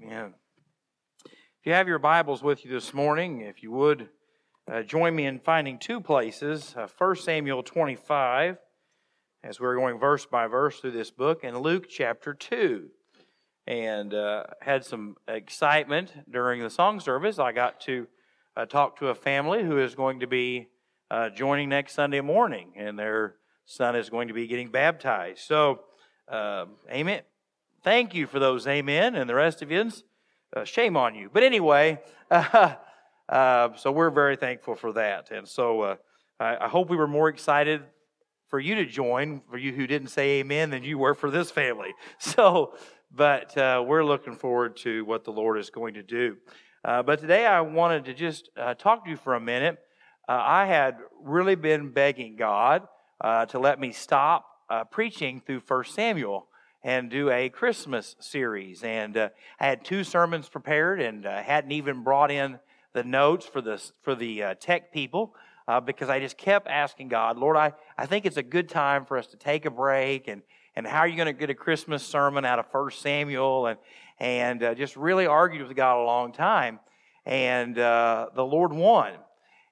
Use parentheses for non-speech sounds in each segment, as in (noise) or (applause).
Amen. If you have your Bibles with you this morning, if you would uh, join me in finding two places uh, 1 Samuel 25, as we're going verse by verse through this book, and Luke chapter 2. And uh, had some excitement during the song service. I got to uh, talk to a family who is going to be uh, joining next Sunday morning, and their son is going to be getting baptized. So, um, amen. Thank you for those amen, and the rest of you, uh, shame on you. But anyway, (laughs) uh, so we're very thankful for that. And so uh, I, I, hope we were more excited for you to join, for you who didn't say amen, than you were for this family. (laughs) So, but uh, we're looking forward to what the Lord is going to do. Uh, but today I wanted to just uh, talk to you for a minute. I had really been begging God to let me stop preaching through First Samuel and do a Christmas series. And uh, I had two sermons prepared and uh, hadn't even brought in the notes for the, for the uh, tech people uh, because I just kept asking God, Lord, I, I think it's a good time for us to take a break. And, and how are you going to get a Christmas sermon out of First Samuel? And, and uh, just really argued with God a long time. And uh, the Lord won.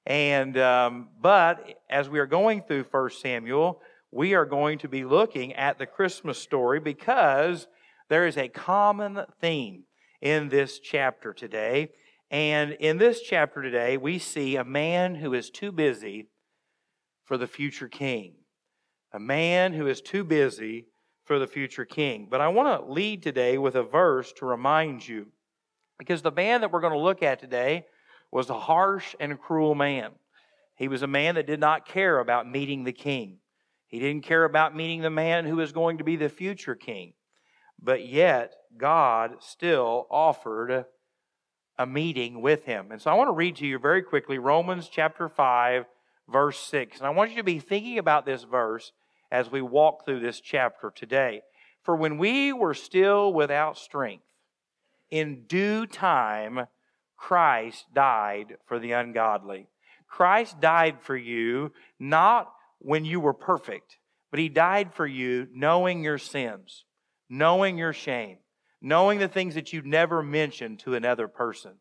And um, but as we are going through First Samuel, we are going to be looking at the Christmas story because there is a common theme in this chapter today. And in this chapter today, we see a man who is too busy for the future king. A man who is too busy for the future king. But I want to lead today with a verse to remind you, because the man that we're going to look at today was a harsh and cruel man. He was a man that did not care about meeting the king. He didn't care about meeting the man who was going to be the future king. But yet, God still offered a meeting with him. And so I want to read to you very quickly Romans chapter 5, verse 6. And I want you to be thinking about this verse as we walk through this chapter today. For when we were still without strength, in due time, Christ died for the ungodly. Christ died for you not when you were perfect, but He died for you knowing your sins, knowing your shame, knowing the things that you never mentioned to another person.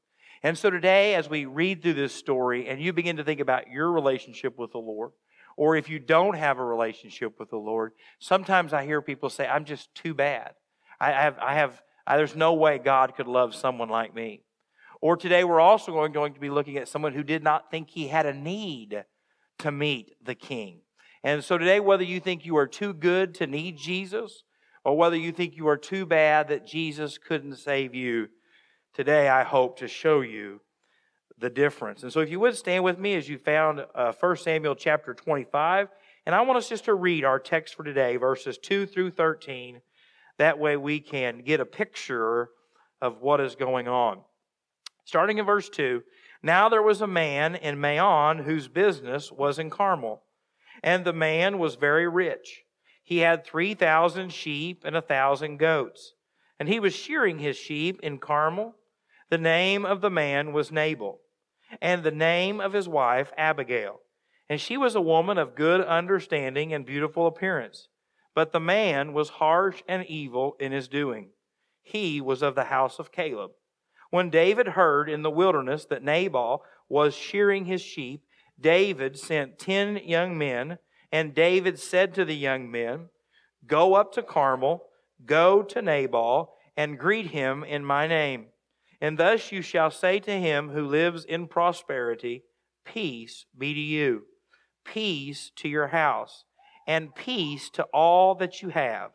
And so today, as we read through this story and you begin to think about your relationship with the Lord, or if you don't have a relationship with the Lord, sometimes I hear people say, I'm just too bad. I have, I have, I, there's no way God could love someone like me. Or today, we're also going, going to be looking at someone who did not think he had a need to meet the King. And so today, whether you think you are too good to need Jesus, or whether you think you are too bad that Jesus couldn't save you, today I hope to show you the difference. And so if you would stand with me as you found uh, 1 Samuel chapter 25, and I want us just to read our text for today, verses 2 through 13. That way we can get a picture of what is going on. Starting in verse 2 Now there was a man in Maon whose business was in Carmel and the man was very rich. He had 3,000 sheep and a 1,000 goats. And he was shearing his sheep in Carmel. The name of the man was Nabal, and the name of his wife Abigail. And she was a woman of good understanding and beautiful appearance. But the man was harsh and evil in his doing. He was of the house of Caleb. When David heard in the wilderness that Nabal was shearing his sheep, David sent ten young men, and David said to the young men, Go up to Carmel, go to Nabal, and greet him in my name. And thus you shall say to him who lives in prosperity, Peace be to you, peace to your house, and peace to all that you have.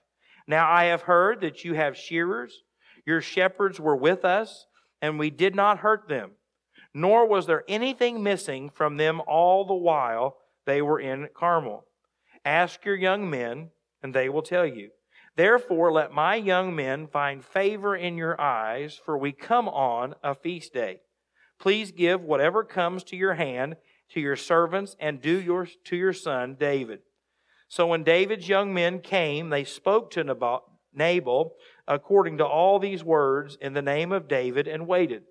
Now I have heard that you have shearers. Your shepherds were with us, and we did not hurt them nor was there anything missing from them all the while they were in Carmel. Ask your young men, and they will tell you. Therefore, let my young men find favor in your eyes, for we come on a feast day. Please give whatever comes to your hand to your servants, and do yours to your son David. So when David's young men came, they spoke to Nabal according to all these words in the name of David and waited.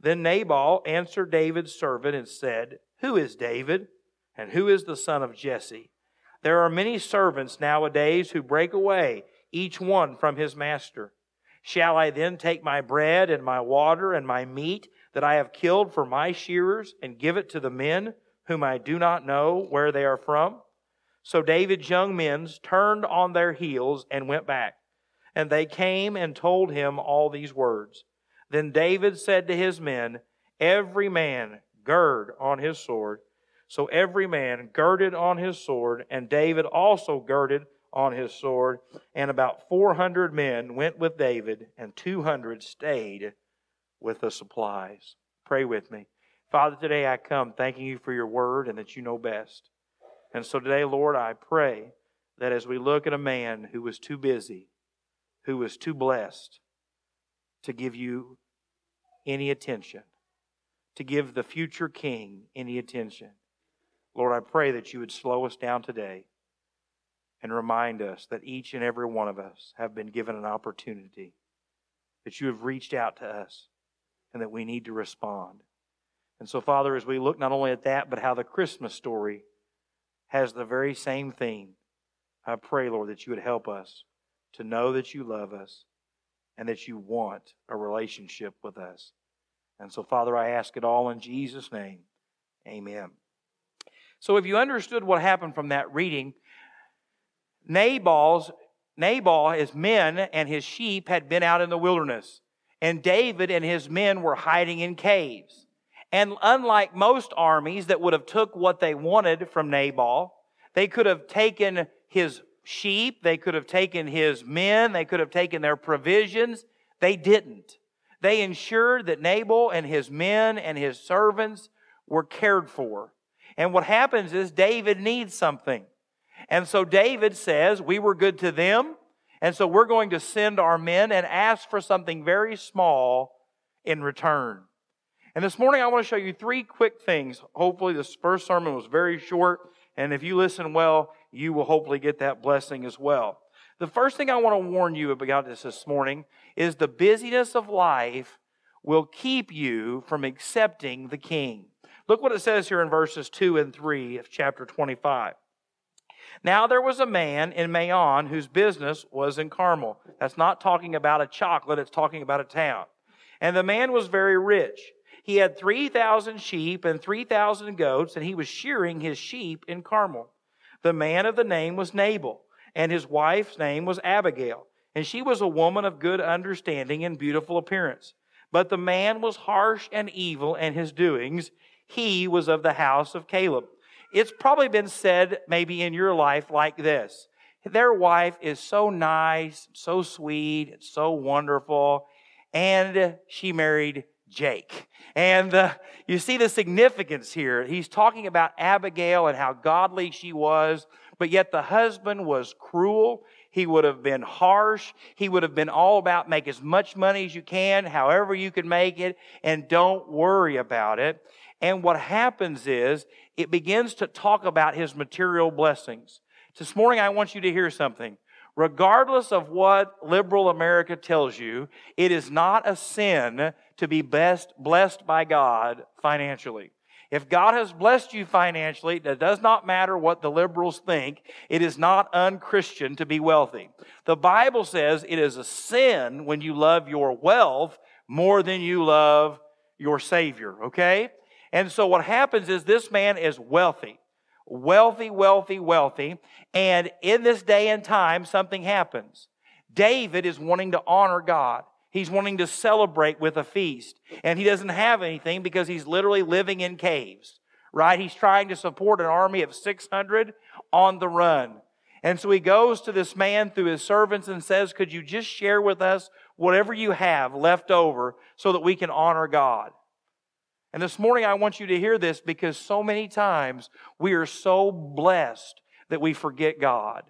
Then Nabal answered David's servant and said, Who is David? And who is the son of Jesse? There are many servants nowadays who break away, each one from his master. Shall I then take my bread and my water and my meat that I have killed for my shearers and give it to the men whom I do not know where they are from? So David's young men turned on their heels and went back. And they came and told him all these words. Then David said to his men, Every man gird on his sword. So every man girded on his sword, and David also girded on his sword. And about 400 men went with David, and 200 stayed with the supplies. Pray with me. Father, today I come thanking you for your word and that you know best. And so today, Lord, I pray that as we look at a man who was too busy, who was too blessed to give you any attention, to give the future king any attention. Lord, I pray that you would slow us down today and remind us that each and every one of us have been given an opportunity, that you have reached out to us, and that we need to respond. And so, Father, as we look not only at that, but how the Christmas story has the very same theme, I pray, Lord, that you would help us to know that you love us and that you want a relationship with us. And so, Father, I ask it all in Jesus' name. Amen. So, if you understood what happened from that reading, Nabal's Nabal, his men, and his sheep had been out in the wilderness, and David and his men were hiding in caves. And unlike most armies that would have took what they wanted from Nabal, they could have taken his sheep, they could have taken his men, they could have taken their provisions. They didn't. They ensured that Nabal and his men and his servants were cared for. And what happens is David needs something. And so David says, We were good to them, and so we're going to send our men and ask for something very small in return. And this morning I want to show you three quick things. Hopefully, this first sermon was very short, and if you listen well, you will hopefully get that blessing as well. The first thing I want to warn you about this this morning is the busyness of life will keep you from accepting the king. Look what it says here in verses 2 and 3 of chapter 25. Now there was a man in Maon whose business was in Carmel. That's not talking about a chocolate, it's talking about a town. And the man was very rich. He had 3,000 sheep and 3,000 goats, and he was shearing his sheep in Carmel. The man of the name was Nabal, and his wife's name was Abigail, and she was a woman of good understanding and beautiful appearance. But the man was harsh and evil in his doings. He was of the house of Caleb. It's probably been said maybe in your life like this their wife is so nice, so sweet, so wonderful, and she married Jake. And uh, you see the significance here. He's talking about Abigail and how godly she was, but yet the husband was cruel. He would have been harsh. He would have been all about make as much money as you can, however you can make it, and don't worry about it. And what happens is it begins to talk about his material blessings. This morning, I want you to hear something. Regardless of what liberal America tells you, it is not a sin to be best blessed by God financially. If God has blessed you financially, it does not matter what the liberals think. It is not unchristian to be wealthy. The Bible says it is a sin when you love your wealth more than you love your Savior, okay? And so what happens is this man is wealthy. Wealthy, wealthy, wealthy. And in this day and time, something happens. David is wanting to honor God. He's wanting to celebrate with a feast. And he doesn't have anything because he's literally living in caves, right? He's trying to support an army of 600 on the run. And so he goes to this man through his servants and says, Could you just share with us whatever you have left over so that we can honor God? And this morning I want you to hear this because so many times we are so blessed that we forget God.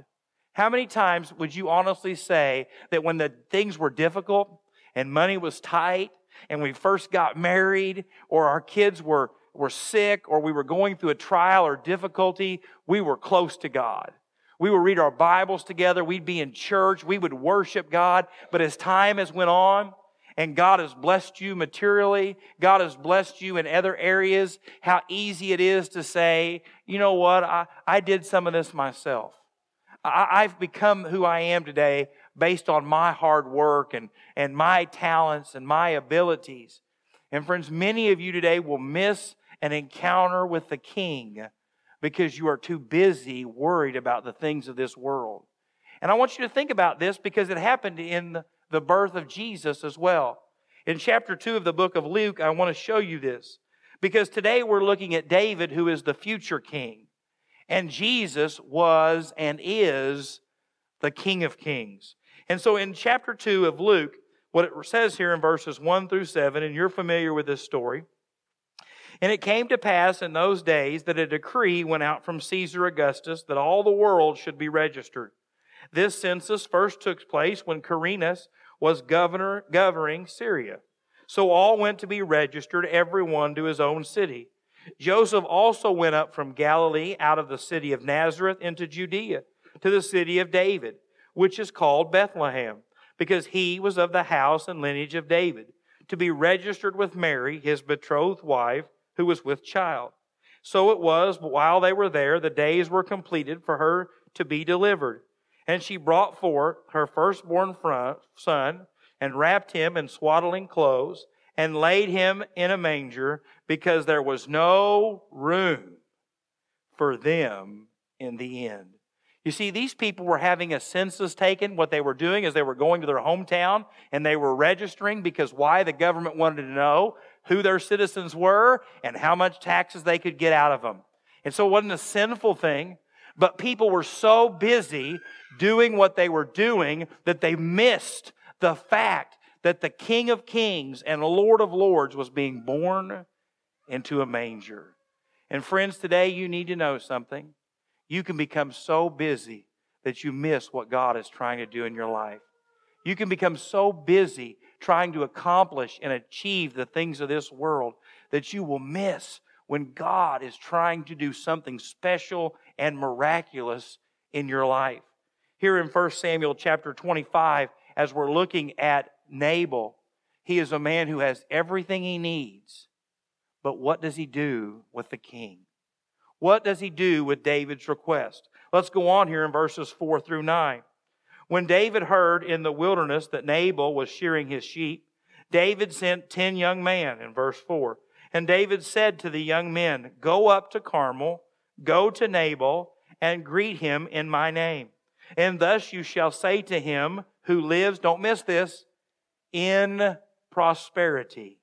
How many times would you honestly say that when the things were difficult, and money was tight and we first got married or our kids were, were sick or we were going through a trial or difficulty, we were close to God. We would read our Bibles together. We'd be in church. We would worship God. But as time has went on and God has blessed you materially, God has blessed you in other areas, how easy it is to say, you know what, I, I did some of this myself. I, I've become who I am today based on my hard work and, and my talents and my abilities. And friends, many of you today will miss an encounter with the King because you are too busy worried about the things of this world. And I want you to think about this because it happened in the birth of Jesus as well. In chapter 2 of the book of Luke, I want to show you this because today we're looking at David, who is the future king. And Jesus was and is the King of Kings. And so in chapter 2 of Luke, what it says here in verses 1 through 7, and you're familiar with this story. And it came to pass in those days that a decree went out from Caesar Augustus that all the world should be registered. This census first took place when Quirinius was governor governing Syria. So all went to be registered, every one to his own city. Joseph also went up from Galilee out of the city of Nazareth into Judea to the city of David, which is called Bethlehem, because he was of the house and lineage of David, to be registered with Mary, his betrothed wife, who was with child. So it was, while they were there, the days were completed for her to be delivered. And she brought forth her firstborn son and wrapped him in swaddling clothes and laid him in a manger because there was no room for them in the inn. You see, these people were having a census taken. What they were doing is they were going to their hometown and they were registering because why? The government wanted to know who their citizens were and how much taxes they could get out of them. And so it wasn't a sinful thing, but people were so busy doing what they were doing that they missed the fact that the King of Kings and Lord of Lords was being born into a manger. And friends, today you need to know something. You can become so busy that you miss what God is trying to do in your life. You can become so busy trying to accomplish and achieve the things of this world that you will miss when God is trying to do something special and miraculous in your life. Here in 1 Samuel chapter 25, as we're looking at Nabal, he is a man who has everything he needs. But what does he do with the king? What does he do with David's request? Let's go on here in verses 4 through 9. When David heard in the wilderness that Nabal was shearing his sheep, David sent ten young men in verse 4. And David said to the young men, Go up to Carmel, go to Nabal, and greet him in my name. And thus you shall say to him who lives, don't miss this, in prosperity.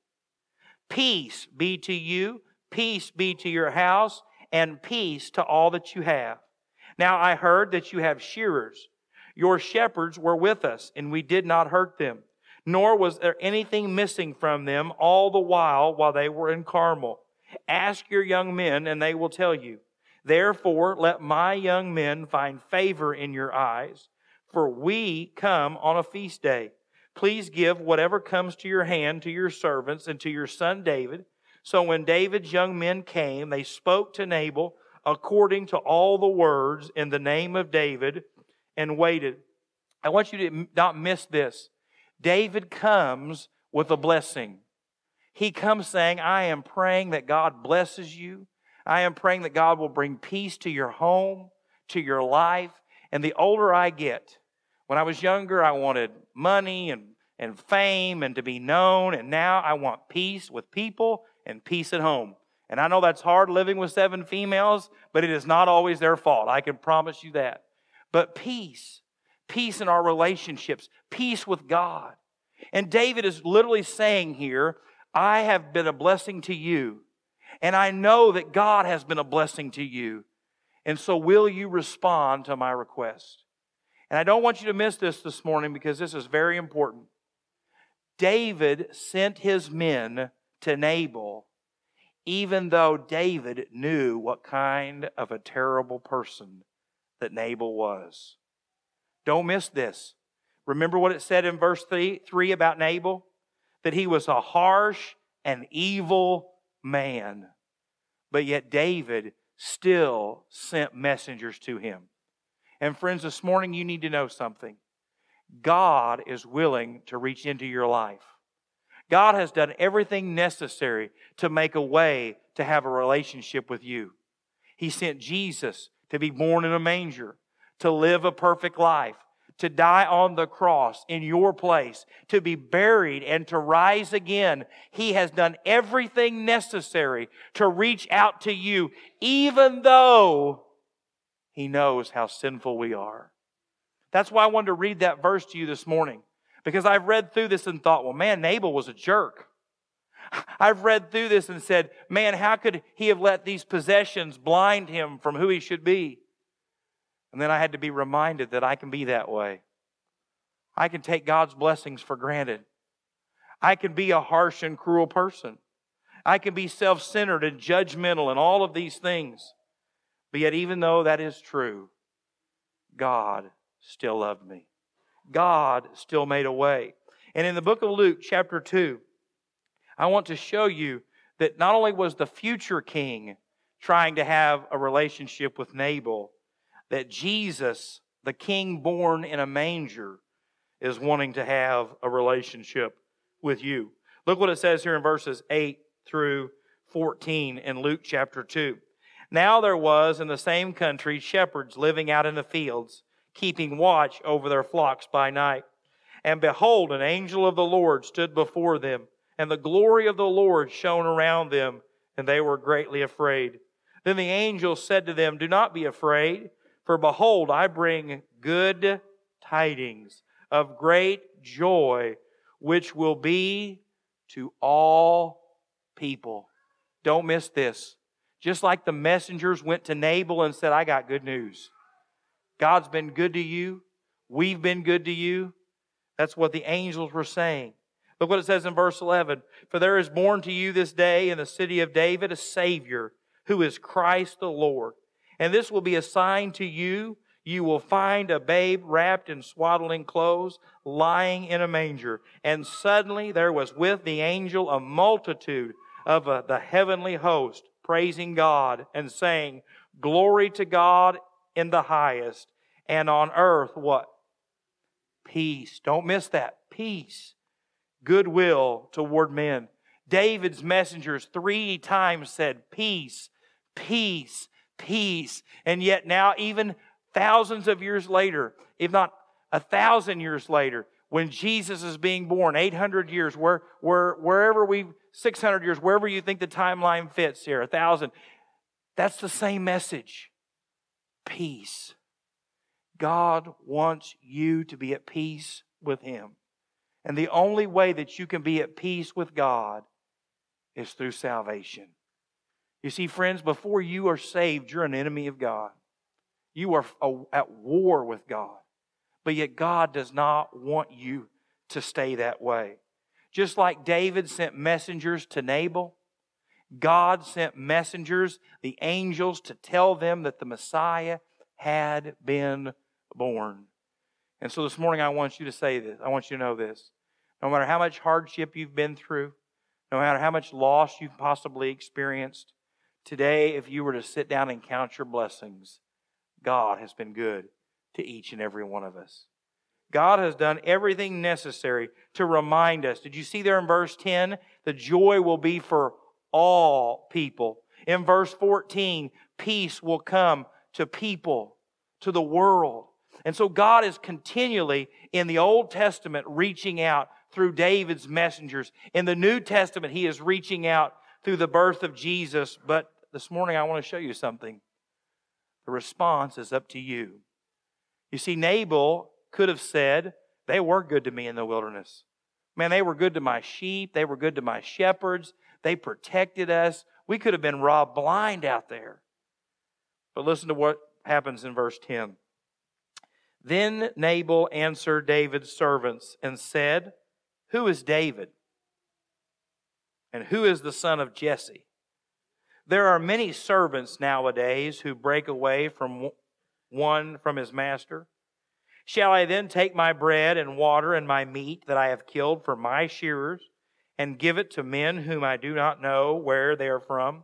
Peace be to you, peace be to your house, and peace to all that you have. Now I heard that you have shearers. Your shepherds were with us, and we did not hurt them, nor was there anything missing from them all the while while they were in Carmel. Ask your young men, and they will tell you. Therefore, let my young men find favor in your eyes, for we come on a feast day. Please give whatever comes to your hand to your servants and to your son David. So when David's young men came, they spoke to Nabal according to all the words in the name of David and waited. I want you to not miss this. David comes with a blessing. He comes saying, I am praying that God blesses you. I am praying that God will bring peace to your home, to your life. And the older I get, when I was younger, I wanted money and, and fame and to be known. And now I want peace with people and peace at home. And I know that's hard living with seven females, but it is not always their fault. I can promise you that. But peace, peace in our relationships, peace with God. And David is literally saying here, I have been a blessing to you and I know that God has been a blessing to you. And so, will you respond to my request? And I don't want you to miss this this morning because this is very important. David sent his men to Nabal, even though David knew what kind of a terrible person that Nabal was. Don't miss this. Remember what it said in verse 3, 3 about Nabal? That he was a harsh and evil man. But yet David still sent messengers to him. And friends, this morning you need to know something. God is willing to reach into your life. God has done everything necessary to make a way to have a relationship with you. He sent Jesus to be born in a manger, to live a perfect life, to die on the cross in your place, to be buried and to rise again. He has done everything necessary to reach out to you, even though He knows how sinful we are. That's why I wanted to read that verse to you this morning, because I've read through this and thought, well, man, Nabal was a jerk. I've read through this and said, man, how could he have let these possessions blind him from who he should be? And then I had to be reminded that I can be that way. I can take God's blessings for granted. I can be a harsh and cruel person. I can be self centered and judgmental and all of these things. But yet, even though that is true, God still loved me. God still made a way. And in the book of Luke, chapter 2, I want to show you that not only was the future king trying to have a relationship with Nabal, that Jesus, the king born in a manger, is wanting to have a relationship with you. Look what it says here in verses 8 through 14 in Luke chapter 2. Now there was in the same country shepherds living out in the fields, keeping watch over their flocks by night. And behold, an angel of the Lord stood before them, and the glory of the Lord shone around them, and they were greatly afraid. Then the angel said to them, Do not be afraid. For behold, I bring good tidings of great joy, which will be to all people. Don't miss this. Just like the messengers went to Nabal and said, I got good news. God's been good to you. We've been good to you. That's what the angels were saying. Look what it says in verse 11. For there is born to you this day in the city of David a Savior who is Christ the Lord. And this will be a sign to you. You will find a babe wrapped in swaddling clothes, lying in a manger. And suddenly there was with the angel a multitude of uh, the heavenly host, praising God and saying, Glory to God in the highest, and on earth what? Peace. Don't miss that. Peace. Goodwill toward men. David's messengers three times said, Peace, peace, peace. And yet now, even thousands of years later, if not a thousand years later, when Jesus is being born, 800 years, where, where, wherever we, 600 years, wherever you think the timeline fits here, a thousand, that's the same message. Peace. God wants you to be at peace with Him. And the only way that you can be at peace with God is through salvation. You see, friends, before you are saved, you're an enemy of God. You are at war with God. But yet, God does not want you to stay that way. Just like David sent messengers to Nabal, God sent messengers, the angels, to tell them that the Messiah had been born. And so this morning, I want you to say this. I want you to know this. No matter how much hardship you've been through, no matter how much loss you've possibly experienced, Today, if you were to sit down and count your blessings, God has been good to each and every one of us. God has done everything necessary to remind us. Did you see there in verse 10? The joy will be for all people. In verse 14, peace will come to people, to the world. And so God is continually in the Old Testament reaching out through David's messengers. In the New Testament, he is reaching out through the birth of Jesus. But this morning, I want to show you something. The response is up to you. You see, Nabal could have said, They were good to me in the wilderness. Man, they were good to my sheep. They were good to my shepherds. They protected us. We could have been robbed blind out there. But listen to what happens in verse 10. Then Nabal answered David's servants and said, Who is David? And who is the son of Jesse? There are many servants nowadays who break away from one from his master. Shall I then take my bread and water and my meat that I have killed for my shearers and give it to men whom I do not know where they are from?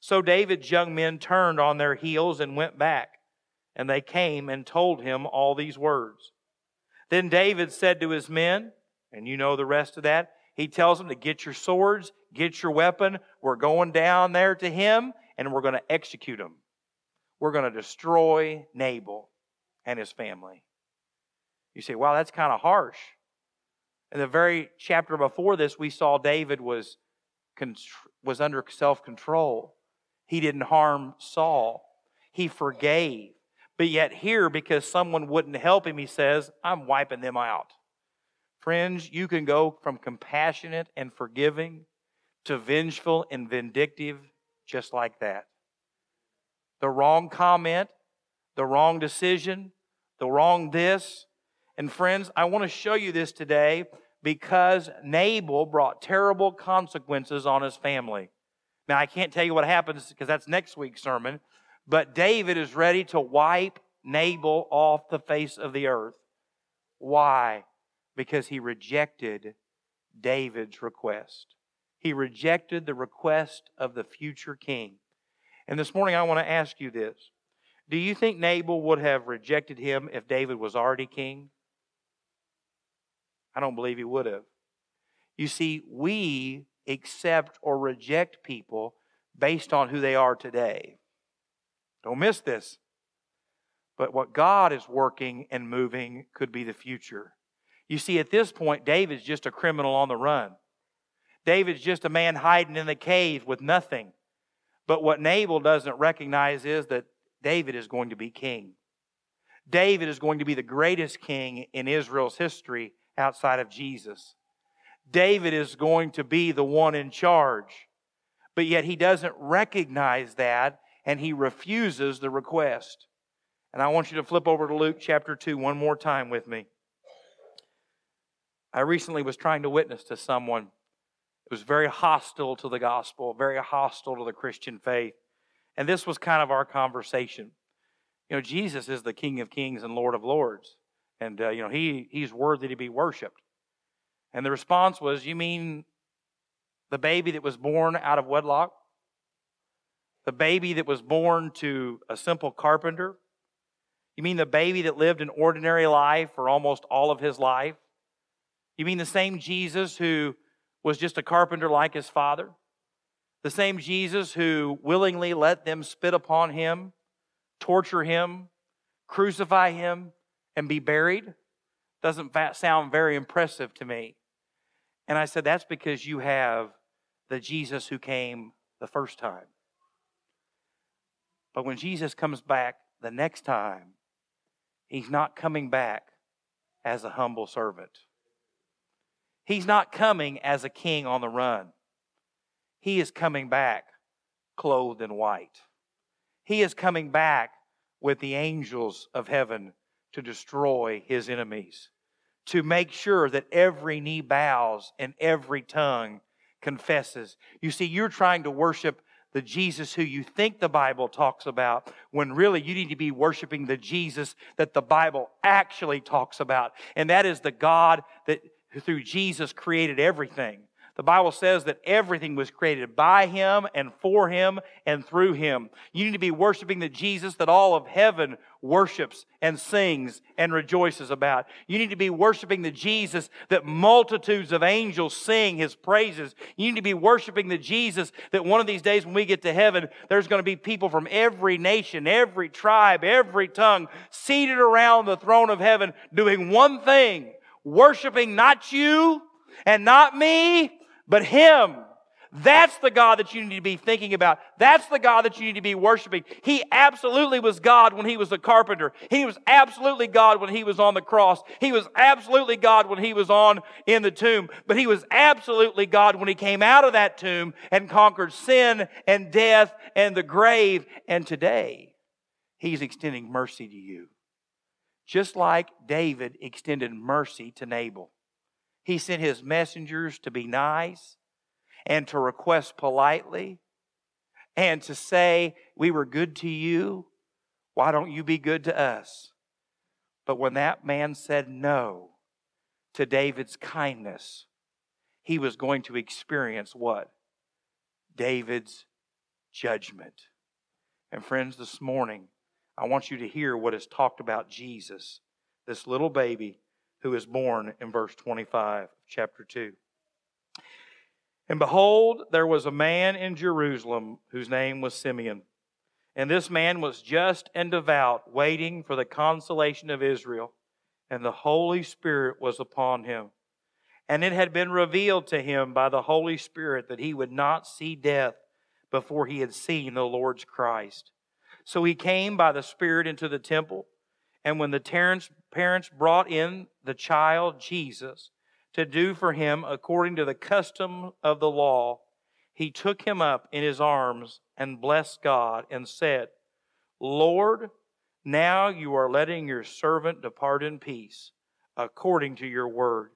So David's young men turned on their heels and went back, and they came and told him all these words. Then David said to his men, and you know the rest of that, he tells them to get your swords, get your weapon. We're going down there to him and we're going to execute him. We're going to destroy Nabal and his family. You say, wow, that's kind of harsh. In the very chapter before this, we saw David was, was under self control. He didn't harm Saul, he forgave. But yet, here, because someone wouldn't help him, he says, I'm wiping them out. Friends, you can go from compassionate and forgiving to vengeful and vindictive just like that. The wrong comment, the wrong decision, the wrong this. And friends, I want to show you this today because Nabal brought terrible consequences on his family. Now, I can't tell you what happens because that's next week's sermon, but David is ready to wipe Nabal off the face of the earth. Why? Because he rejected David's request. He rejected the request of the future king. And this morning I want to ask you this Do you think Nabal would have rejected him if David was already king? I don't believe he would have. You see, we accept or reject people based on who they are today. Don't miss this. But what God is working and moving could be the future. You see, at this point, David's just a criminal on the run. David's just a man hiding in the cave with nothing. But what Nabal doesn't recognize is that David is going to be king. David is going to be the greatest king in Israel's history outside of Jesus. David is going to be the one in charge. But yet he doesn't recognize that and he refuses the request. And I want you to flip over to Luke chapter 2 one more time with me. I recently was trying to witness to someone who was very hostile to the gospel, very hostile to the Christian faith. And this was kind of our conversation. You know, Jesus is the King of Kings and Lord of Lords. And, uh, you know, he, he's worthy to be worshiped. And the response was, You mean the baby that was born out of wedlock? The baby that was born to a simple carpenter? You mean the baby that lived an ordinary life for almost all of his life? You mean the same Jesus who was just a carpenter like his father? The same Jesus who willingly let them spit upon him, torture him, crucify him, and be buried doesn't that sound very impressive to me. And I said, That's because you have the Jesus who came the first time. But when Jesus comes back the next time, he's not coming back as a humble servant. He's not coming as a king on the run. He is coming back clothed in white. He is coming back with the angels of heaven to destroy his enemies, to make sure that every knee bows and every tongue confesses. You see, you're trying to worship the Jesus who you think the Bible talks about, when really you need to be worshiping the Jesus that the Bible actually talks about. And that is the God that through Jesus created everything. The Bible says that everything was created by Him and for Him and through Him. You need to be worshiping the Jesus that all of heaven worships and sings and rejoices about. You need to be worshiping the Jesus that multitudes of angels sing His praises. You need to be worshiping the Jesus that one of these days when we get to heaven, there's going to be people from every nation, every tribe, every tongue seated around the throne of heaven doing one thing worshiping not you and not me, but Him. That's the God that you need to be thinking about. That's the God that you need to be worshiping. He absolutely was God when he was a carpenter. He was absolutely God when he was on the cross. He was absolutely God when he was on in the tomb. But he was absolutely God when he came out of that tomb and conquered sin and death and the grave. And today, he's extending mercy to you. Just like David extended mercy to Nabal. He sent his messengers to be nice and to request politely and to say, We were good to you. Why don't you be good to us? But when that man said no to David's kindness, he was going to experience what? David's judgment. And friends, this morning, I want you to hear what is talked about Jesus, this little baby who is born in verse 25 of chapter 2. And behold, there was a man in Jerusalem whose name was Simeon. And this man was just and devout, waiting for the consolation of Israel. and the Holy Spirit was upon him. And it had been revealed to him by the Holy Spirit that he would not see death before he had seen the Lord's Christ. So he came by the Spirit into the temple. And when the parents brought in the child Jesus to do for him according to the custom of the law, he took him up in his arms and blessed God and said, Lord, now you are letting your servant depart in peace, according to your word.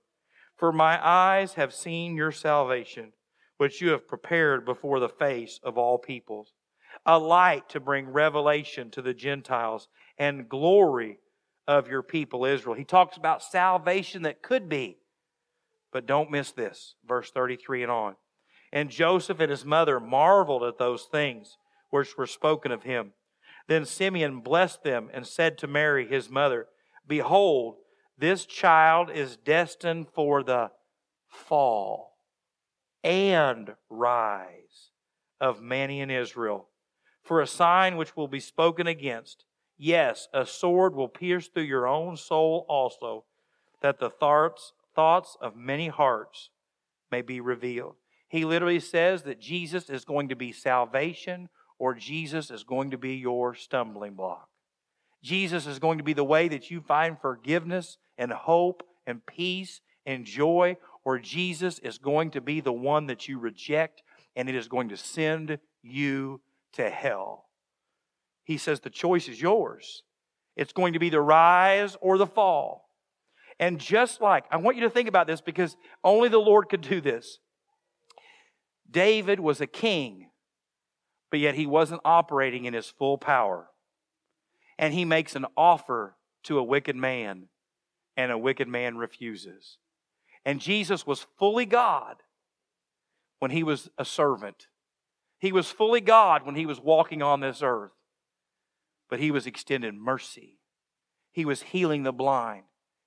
For my eyes have seen your salvation, which you have prepared before the face of all peoples, a light to bring revelation to the Gentiles and glory of your people Israel. He talks about salvation that could be, but don't miss this, verse 33 and on. And Joseph and his mother marveled at those things which were spoken of him. Then Simeon blessed them and said to Mary, his mother, Behold, this child is destined for the fall and rise of many in Israel, for a sign which will be spoken against. Yes, a sword will pierce through your own soul also, that the thoughts, thoughts of many hearts may be revealed. He literally says that Jesus is going to be salvation or Jesus is going to be your stumbling block. Jesus is going to be the way that you find forgiveness and hope and peace and joy, or Jesus is going to be the one that you reject and it is going to send you to hell. He says the choice is yours. It's going to be the rise or the fall. And just like, I want you to think about this because only the Lord could do this. David was a king but yet he wasn't operating in his full power. And he makes an offer to a wicked man, and a wicked man refuses. And Jesus was fully God when he was a servant. He was fully God when he was walking on this earth. But he was extended mercy. He was healing the blind,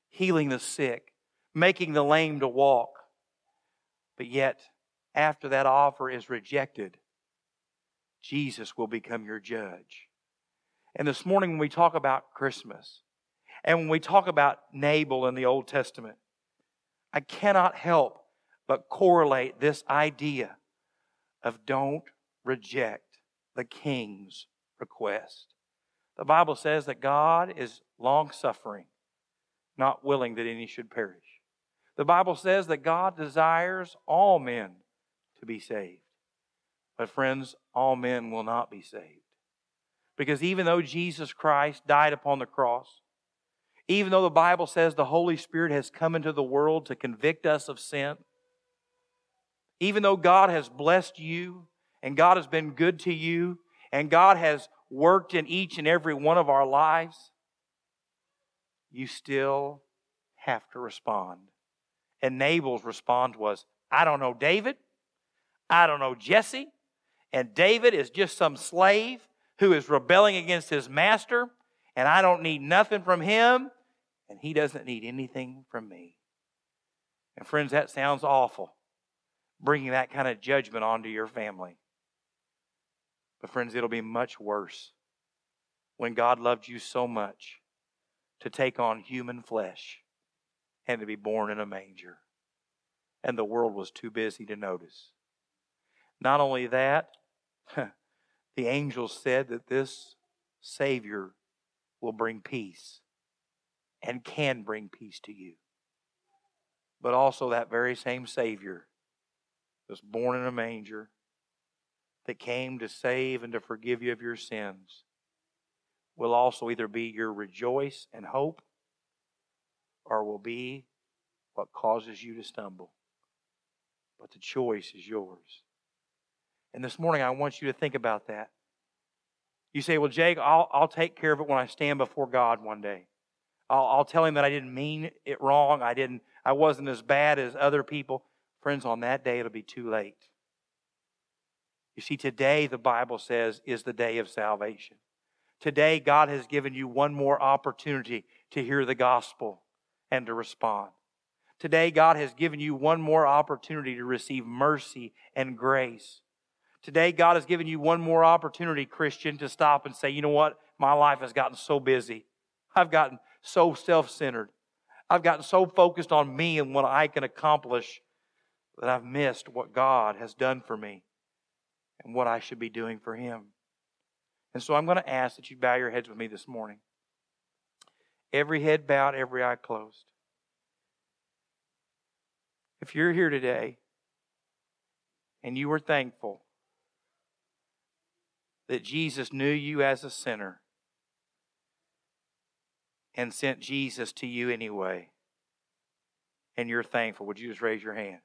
healing the sick, making the lame to walk. But yet, after that offer is rejected, Jesus will become your judge. And this morning, when we talk about Christmas, and when we talk about Nabal in the Old Testament, I cannot help but correlate this idea of don't reject the king's request. The Bible says that God is long suffering, not willing that any should perish. The Bible says that God desires all men to be saved. But, friends, all men will not be saved. Because even though Jesus Christ died upon the cross, even though the Bible says the Holy Spirit has come into the world to convict us of sin, even though God has blessed you and God has been good to you and God has worked in each and every one of our lives, you still have to respond. And Nabal's response was, I don't know David. I don't know Jesse and David is just some slave who is rebelling against his master, and I don't need nothing from him, and he doesn't need anything from me. And friends, that sounds awful, bringing that kind of judgment onto your family. But friends, it'll be much worse when God loved you so much to take on human flesh and to be born in a manger. And the world was too busy to notice. Not only that, (laughs) the angels said that this Savior will bring peace and can bring peace to you. But also, that very same Savior was born in a manger that came to save and to forgive you of your sins will also either be your rejoice and hope or will be what causes you to stumble. But the choice is yours. And this morning, I want you to think about that. You say, Well, Jake, I'll, I'll take care of it when I stand before God one day. I'll, I'll tell him that I didn't mean it wrong. I didn't. I wasn't as bad as other people. Friends, on that day, it'll be too late. You see, today, the Bible says, is the day of salvation. Today, God has given you one more opportunity to hear the gospel and to respond. Today, God has given you one more opportunity to receive mercy and grace. Today, God has given you one more opportunity, Christian, to stop and say, you know what? My life has gotten so busy. I've gotten so self centered. I've gotten so focused on me and what I can accomplish that I've missed what God has done for me and what I should be doing for Him. And so I'm going to ask that you bow your heads with me this morning. Every head bowed, every eye closed. If you're here today and you were thankful that Jesus knew you as a sinner and sent Jesus to you anyway, and you're thankful, would you just raise your hand?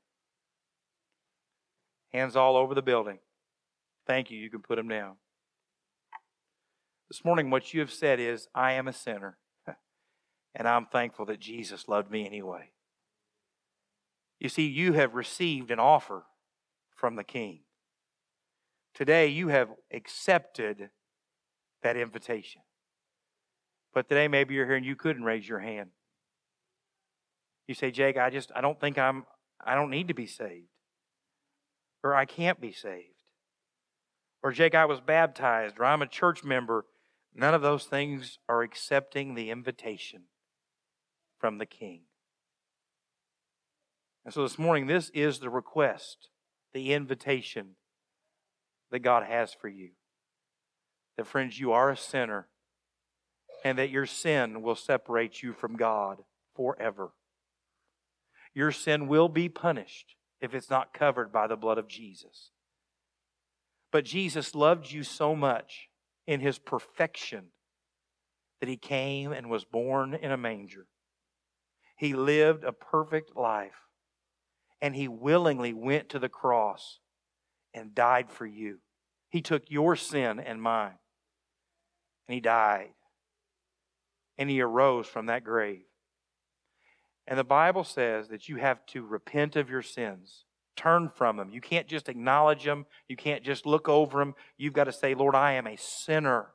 Hands all over the building. Thank you. You can put them down. This morning, what you have said is, I am a sinner, (laughs) and I'm thankful that Jesus loved me anyway. You see, you have received an offer from the King. Today, you have accepted that invitation. But today, maybe you're here and you couldn't raise your hand. You say, Jake, I just, I don't think I'm, I don't need to be saved. Or I can't be saved. Or, Jake, I was baptized, or I'm a church member. None of those things are accepting the invitation from the King. And so this morning, this is the request, the invitation that God has for you. That, friends, you are a sinner and that your sin will separate you from God forever. Your sin will be punished if it's not covered by the blood of Jesus. But Jesus loved you so much in his perfection that he came and was born in a manger. He lived a perfect life and he willingly went to the cross and died for you. He took your sin and mine, and he died, and he arose from that grave. And the Bible says that you have to repent of your sins, turn from them. You can't just acknowledge them, you can't just look over them. You've got to say, Lord, I am a sinner,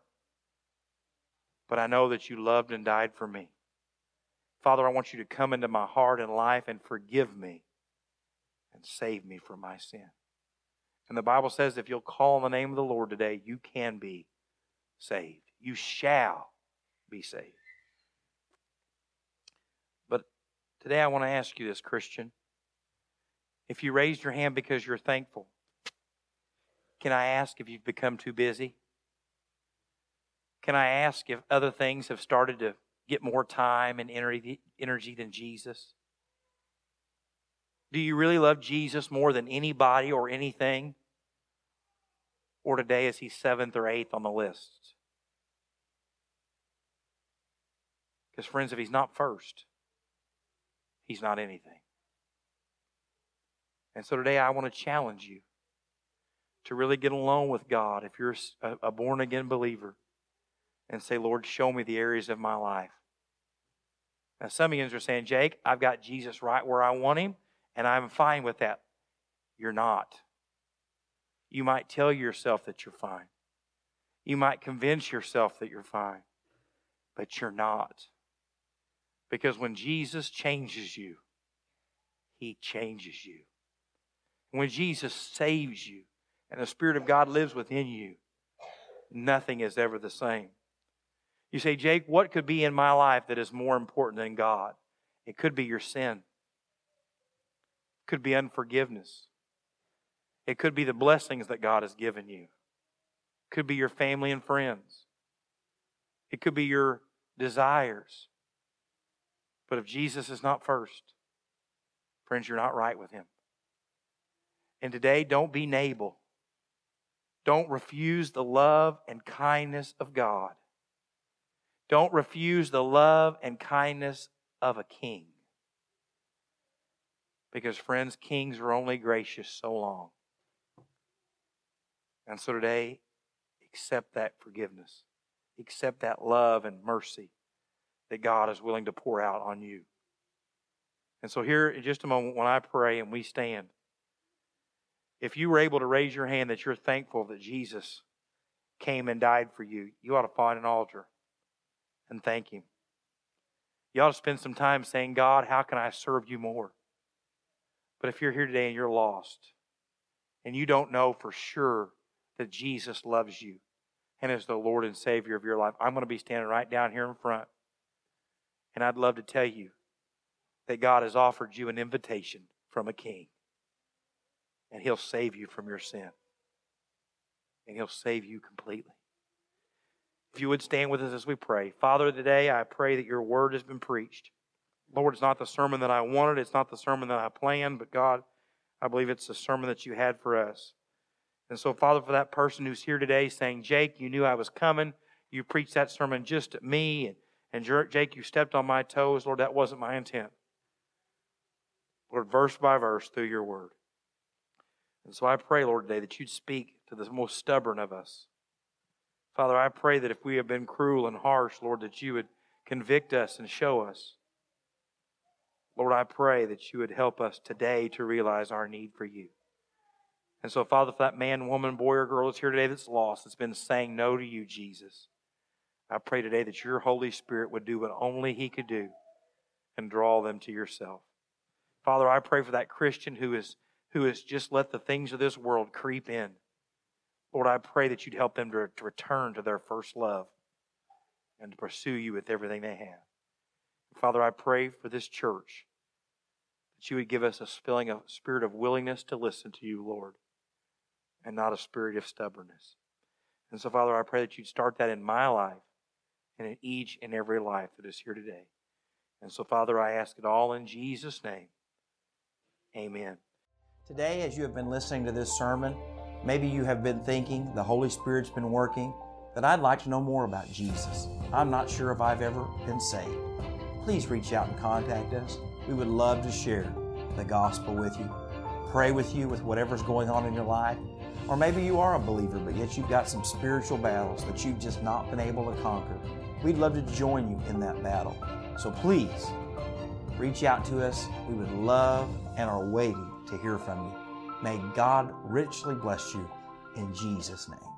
but I know that you loved and died for me. Father, I want you to come into my heart and life and forgive me and save me from my sin. And the Bible says if you'll call on the name of the Lord today, you can be saved. You shall be saved. But today I want to ask you this, Christian. If you raised your hand because you're thankful, can I ask if you've become too busy? Can I ask if other things have started to get more time and energy than Jesus? Do you really love Jesus more than anybody or anything? Or today is he seventh or eighth on the list? Because, friends, if he's not first, he's not anything. And so today I want to challenge you to really get alone with God if you're a born again believer and say, Lord, show me the areas of my life. Now, some of you are saying, Jake, I've got Jesus right where I want him, and I'm fine with that. You're not. You might tell yourself that you're fine. You might convince yourself that you're fine, but you're not. Because when Jesus changes you, He changes you. When Jesus saves you and the Spirit of God lives within you, nothing is ever the same. You say, Jake, what could be in my life that is more important than God? It could be your sin It could be unforgiveness. It could be the blessings that God has given you. It could be your family and friends. It could be your desires. But if Jesus is not first, friends, you're not right with Him. And today, don't be Nabal. Don't refuse the love and kindness of God. Don't refuse the love and kindness of a king. Because, friends, kings are only gracious so long. And so today, accept that forgiveness, accept that love and mercy that God is willing to pour out on you. And so, here in just a moment, when I pray and we stand, if you were able to raise your hand that you're thankful that Jesus came and died for you, you ought to find an altar and thank Him. You ought to spend some time saying, God, how can I serve you more? But if you're here today and you're lost and you don't know for sure that Jesus loves you and is the Lord and Savior of your life, I'm going to be standing right down here in front. And I'd love to tell you that God has offered you an invitation from a king. And he'll save you from your sin. And he'll save you completely. If you would stand with us as we pray. Father, today I pray that your word has been preached. Lord, it's not the sermon that I wanted, it's not the sermon that I planned, but God, I believe it's the sermon that you had for us. And so, Father, for that person who's here today saying, Jake, you knew I was coming, you preached that sermon just at me, and, and Jake, you stepped on my toes, Lord, that wasn't my intent. Lord, verse by verse through your word. And so I pray, Lord, today that you'd speak to the most stubborn of us. Father, I pray that if we have been cruel and harsh, Lord, that you would convict us and show us. Lord, I pray that you would help us today to realize our need for you. And so, Father, for that man, woman, boy, or girl that's here today that's lost, that's been saying no to you, Jesus, I pray today that your Holy Spirit would do what only He could do and draw them to yourself. Father, I pray for that Christian who is who has just let the things of this world creep in. Lord, I pray that you'd help them to, to return to their first love and to pursue you with everything they have. Father, I pray for this church that you would give us a spilling a spirit of willingness to listen to you, Lord, and not a spirit of stubbornness. And so, Father, I pray that you'd start that in my life and in each and every life that is here today. And so, Father, I ask it all in Jesus' name. Amen. Today, as you have been listening to this sermon, maybe you have been thinking the Holy Spirit's been working, that I'd like to know more about Jesus. I'm not sure if I've ever been saved. Please reach out and contact us. We would love to share the gospel with you, pray with you with whatever's going on in your life. Or maybe you are a believer, but yet you've got some spiritual battles that you've just not been able to conquer. We'd love to join you in that battle. So please reach out to us. We would love and are waiting to hear from you. May God richly bless you in Jesus' name.